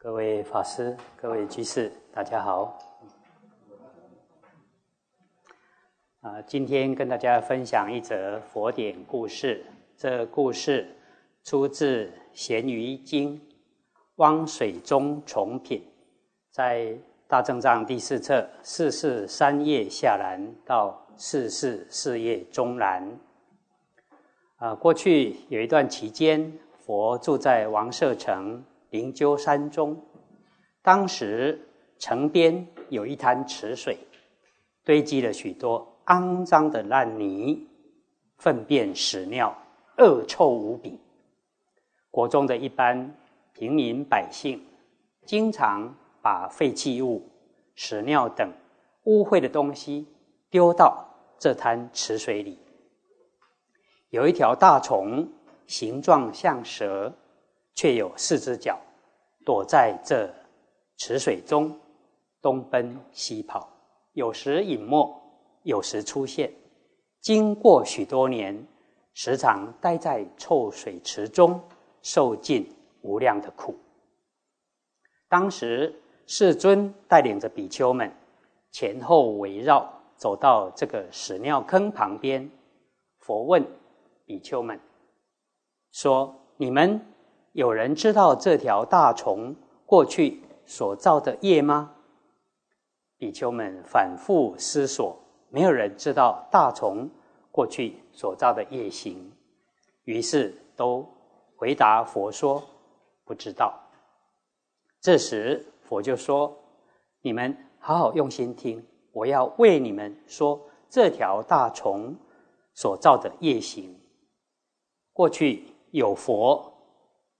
各位法师、各位居士，大家好。啊，今天跟大家分享一则佛典故事。这故事出自《咸鱼经·汪水中重品》，在大正藏第四册四四三页下栏到四四四页中栏。啊，过去有一段期间，佛住在王舍城。灵鹫山中，当时城边有一滩池水，堆积了许多肮脏的烂泥、粪便、屎尿，恶臭无比。国中的一般平民百姓，经常把废弃物、屎尿等污秽的东西丢到这滩池水里。有一条大虫，形状像蛇。却有四只脚，躲在这池水中，东奔西跑，有时隐没，有时出现。经过许多年，时常待在臭水池中，受尽无量的苦。当时世尊带领着比丘们前后围绕，走到这个屎尿坑旁边，佛问比丘们说：“你们？”有人知道这条大虫过去所造的业吗？比丘们反复思索，没有人知道大虫过去所造的业行，于是都回答佛说：“不知道。”这时佛就说：“你们好好用心听，我要为你们说这条大虫所造的业行。过去有佛。”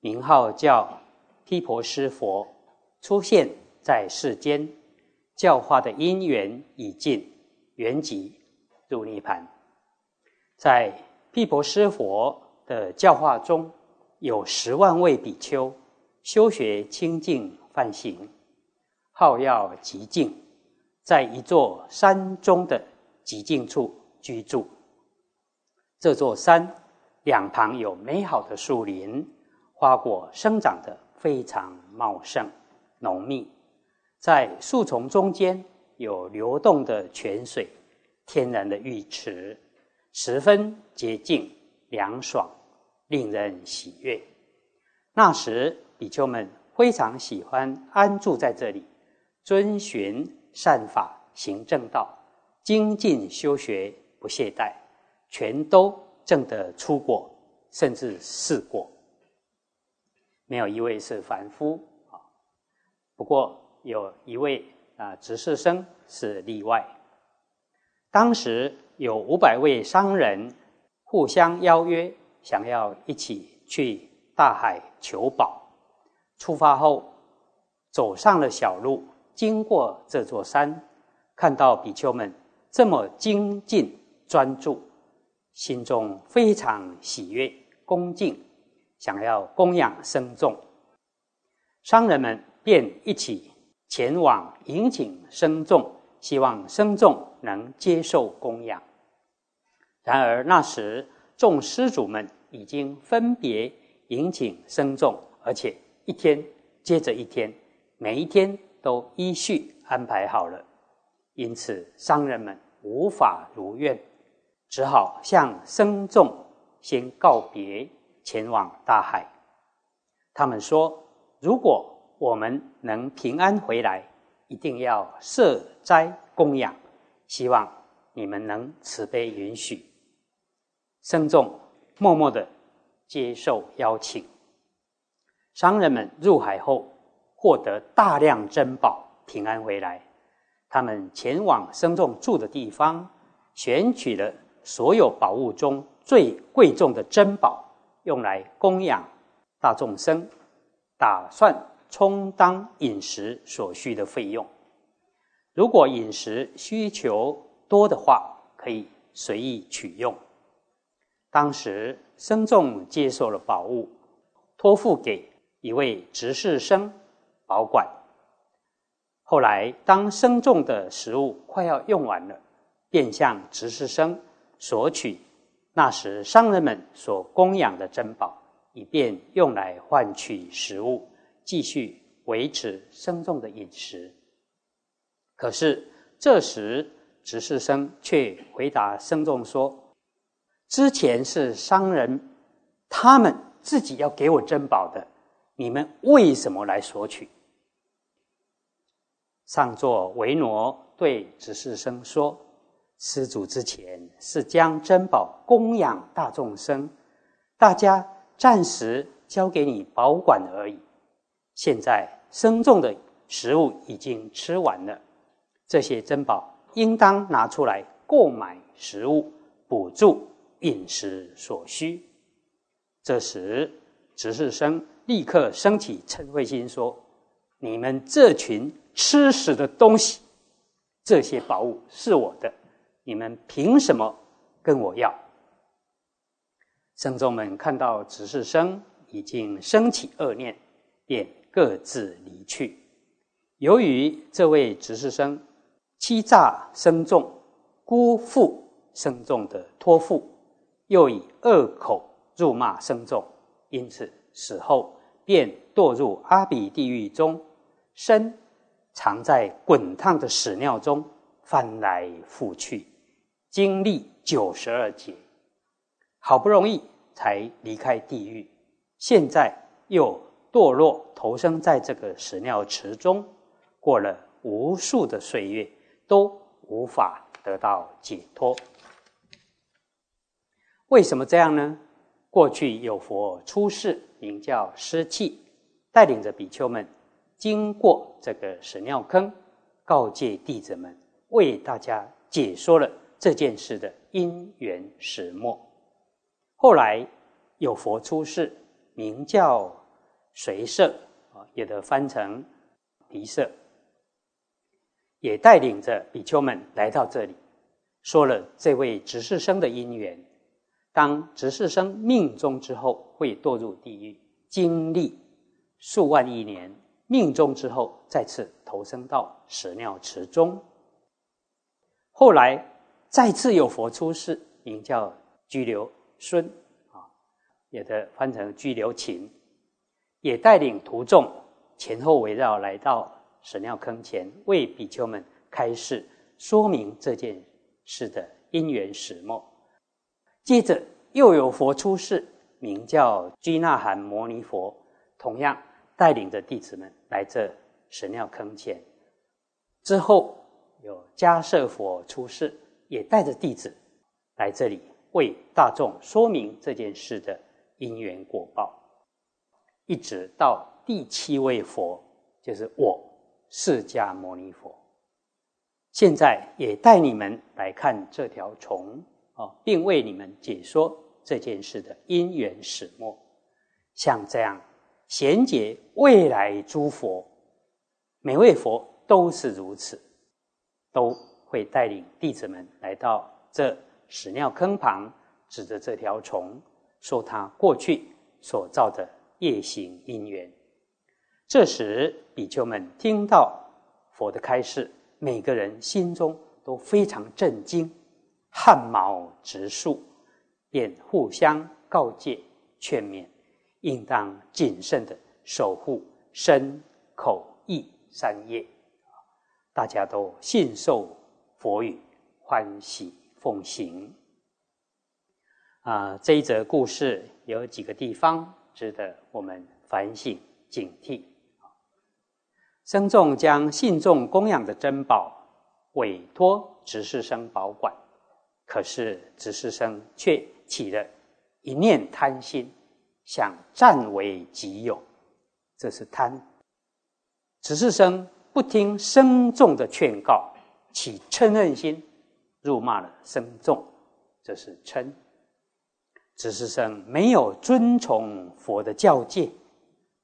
名号叫毗婆尸佛，出现在世间，教化的因缘已尽，圆寂入涅盘。在毗婆尸佛的教化中，有十万位比丘修学清净梵行，好要极静，在一座山中的极静处居住。这座山两旁有美好的树林。花果生长得非常茂盛、浓密，在树丛中间有流动的泉水，天然的浴池，十分洁净、凉爽，令人喜悦。那时，比丘们非常喜欢安住在这里，遵循善法，行正道，精进修学，不懈怠，全都证得出果，甚至四果。没有一位是凡夫啊，不过有一位啊执事生是例外。当时有五百位商人互相邀约，想要一起去大海求宝。出发后，走上了小路，经过这座山，看到比丘们这么精进专注，心中非常喜悦恭敬。想要供养僧众，商人们便一起前往迎请僧众，希望僧众能接受供养。然而那时众施主们已经分别迎请僧众，而且一天接着一天，每一天都依序安排好了，因此商人们无法如愿，只好向僧众先告别。前往大海，他们说：“如果我们能平安回来，一定要设斋供养，希望你们能慈悲允许。”僧众默默的接受邀请。商人们入海后，获得大量珍宝，平安回来。他们前往僧众住的地方，选取了所有宝物中最贵重的珍宝。用来供养大众生，打算充当饮食所需的费用。如果饮食需求多的话，可以随意取用。当时僧众接受了宝物，托付给一位执事生保管。后来，当僧众的食物快要用完了，便向执事生索取。那时商人们所供养的珍宝，以便用来换取食物，继续维持僧众的饮食。可是这时执事生却回答僧众说：“之前是商人，他们自己要给我珍宝的，你们为什么来索取？”上座维诺对执事生说：“施主之前是将珍宝供养大众生，大家暂时交给你保管而已。现在僧众的食物已经吃完了，这些珍宝应当拿出来购买食物，补助饮食所需。”这时，执事生立刻升起嗔恚心，说：“你们这群……”吃屎的东西，这些宝物是我的，你们凭什么跟我要？僧众们看到执事生已经升起恶念，便各自离去。由于这位执事生欺诈僧众，辜负僧众的托付，又以恶口辱骂僧众，因此死后便堕入阿鼻地狱中，身藏在滚烫的屎尿中翻来覆去，经历九十二劫，好不容易才离开地狱，现在又堕落投生在这个屎尿池中，过了无数的岁月，都无法得到解脱。为什么这样呢？过去有佛出世，名叫湿气，带领着比丘们。经过这个屎尿坑，告诫弟子们，为大家解说了这件事的因缘始末。后来有佛出世，名叫随舍啊，也得翻成离舍，也带领着比丘们来到这里，说了这位执事生的因缘。当执事生命中之后，会堕入地狱，经历数万亿年。命中之后，再次投生到屎尿池中。后来再次有佛出世，名叫居留孙啊，也的翻成居留勤，也带领徒众前后围绕来到屎尿坑前，为比丘们开示说明这件事的因缘始末。接着又有佛出世，名叫居那含摩尼佛，同样。带领着弟子们来这神尿坑前，之后有迦舍佛出世，也带着弟子来这里为大众说明这件事的因缘果报，一直到第七位佛，就是我释迦牟尼佛。现在也带你们来看这条虫啊，并为你们解说这件事的因缘始末，像这样。贤解未来诸佛，每位佛都是如此，都会带领弟子们来到这屎尿坑旁，指着这条虫，说他过去所造的业行因缘。这时，比丘们听到佛的开示，每个人心中都非常震惊，汗毛直竖，便互相告诫劝勉。应当谨慎的守护身、口、意三业，大家都信受佛语，欢喜奉行。啊，这一则故事有几个地方值得我们反省警惕。僧众将信众供养的珍宝委托执事生保管，可是执事生却起了一念贪心。想占为己有，这是贪。执事生不听僧众的劝告，起嗔恨心，辱骂了僧众，这是嗔。只是僧没有遵从佛的教诫，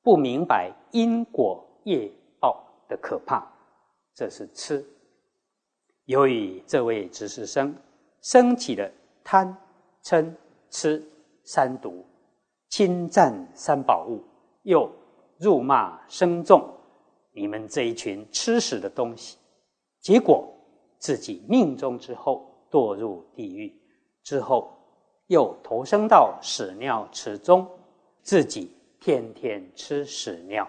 不明白因果业报的可怕，这是痴。由于这位执事生升起了贪、嗔、痴三毒。侵占三宝物，又辱骂僧众，你们这一群吃屎的东西！结果自己命中之后堕入地狱，之后又投生到屎尿池中，自己天天吃屎尿。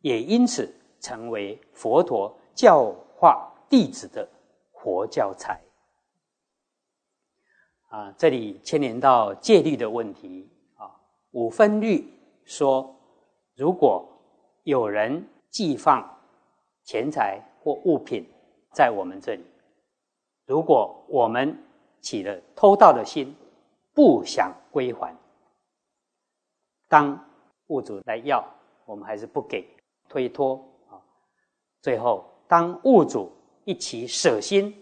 也因此成为佛陀教化弟子的活教材。啊，这里牵连到戒律的问题啊。五分律说，如果有人寄放钱财或物品在我们这里，如果我们起了偷盗的心，不想归还，当物主来要，我们还是不给，推脱啊。最后，当物主一起舍心，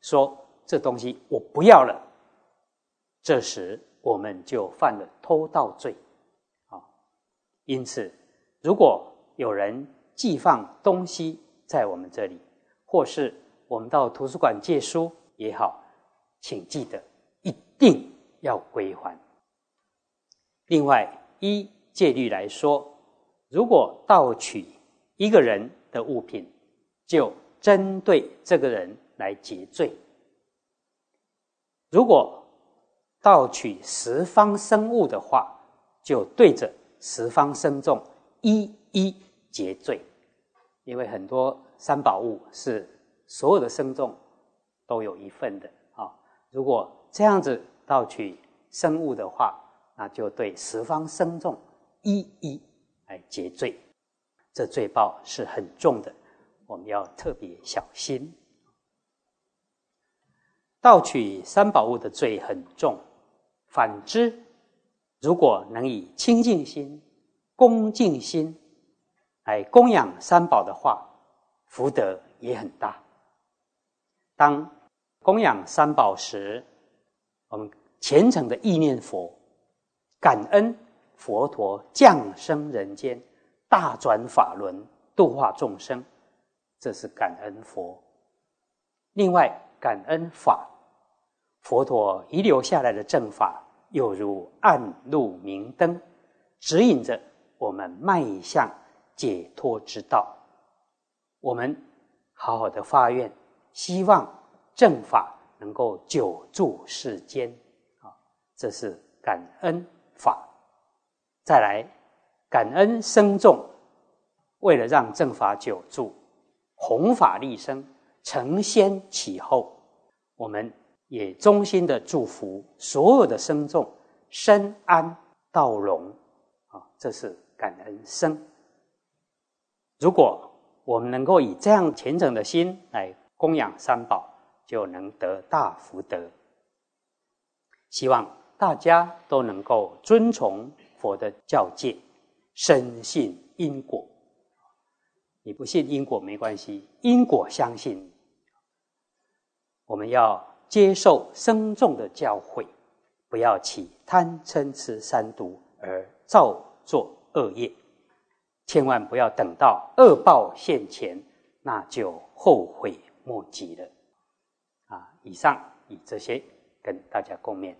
说这东西我不要了，这时我们就犯了偷盗罪啊。因此，如果有人寄放东西在我们这里，或是我们到图书馆借书也好，请记得一定要归还。另外，依戒律来说，如果盗取一个人的物品，就针对这个人来结罪；如果盗取十方生物的话，就对着十方生众一一结罪。因为很多三宝物是。所有的生众都有一份的啊！如果这样子盗取生物的话，那就对十方生众一一来结罪，这罪报是很重的，我们要特别小心。盗取三宝物的罪很重，反之，如果能以清净心、恭敬心来供养三宝的话，福德也很大。当供养三宝时，我们虔诚的意念佛，感恩佛陀降生人间，大转法轮度化众生，这是感恩佛。另外，感恩法，佛陀遗留下来的正法，犹如暗路明灯，指引着我们迈向解脱之道。我们好好的发愿。希望正法能够久住世间，啊，这是感恩法。再来，感恩生众，为了让正法久住，弘法立生，承先启后，我们也衷心的祝福所有的生众身安道荣，啊，这是感恩生。如果我们能够以这样虔诚的心来。供养三宝就能得大福德。希望大家都能够遵从佛的教戒，深信因果。你不信因果没关系，因果相信。我们要接受僧众的教诲，不要起贪嗔痴三毒而造作恶业。千万不要等到恶报现前，那就后悔。莫及了，啊！以上以这些跟大家共勉。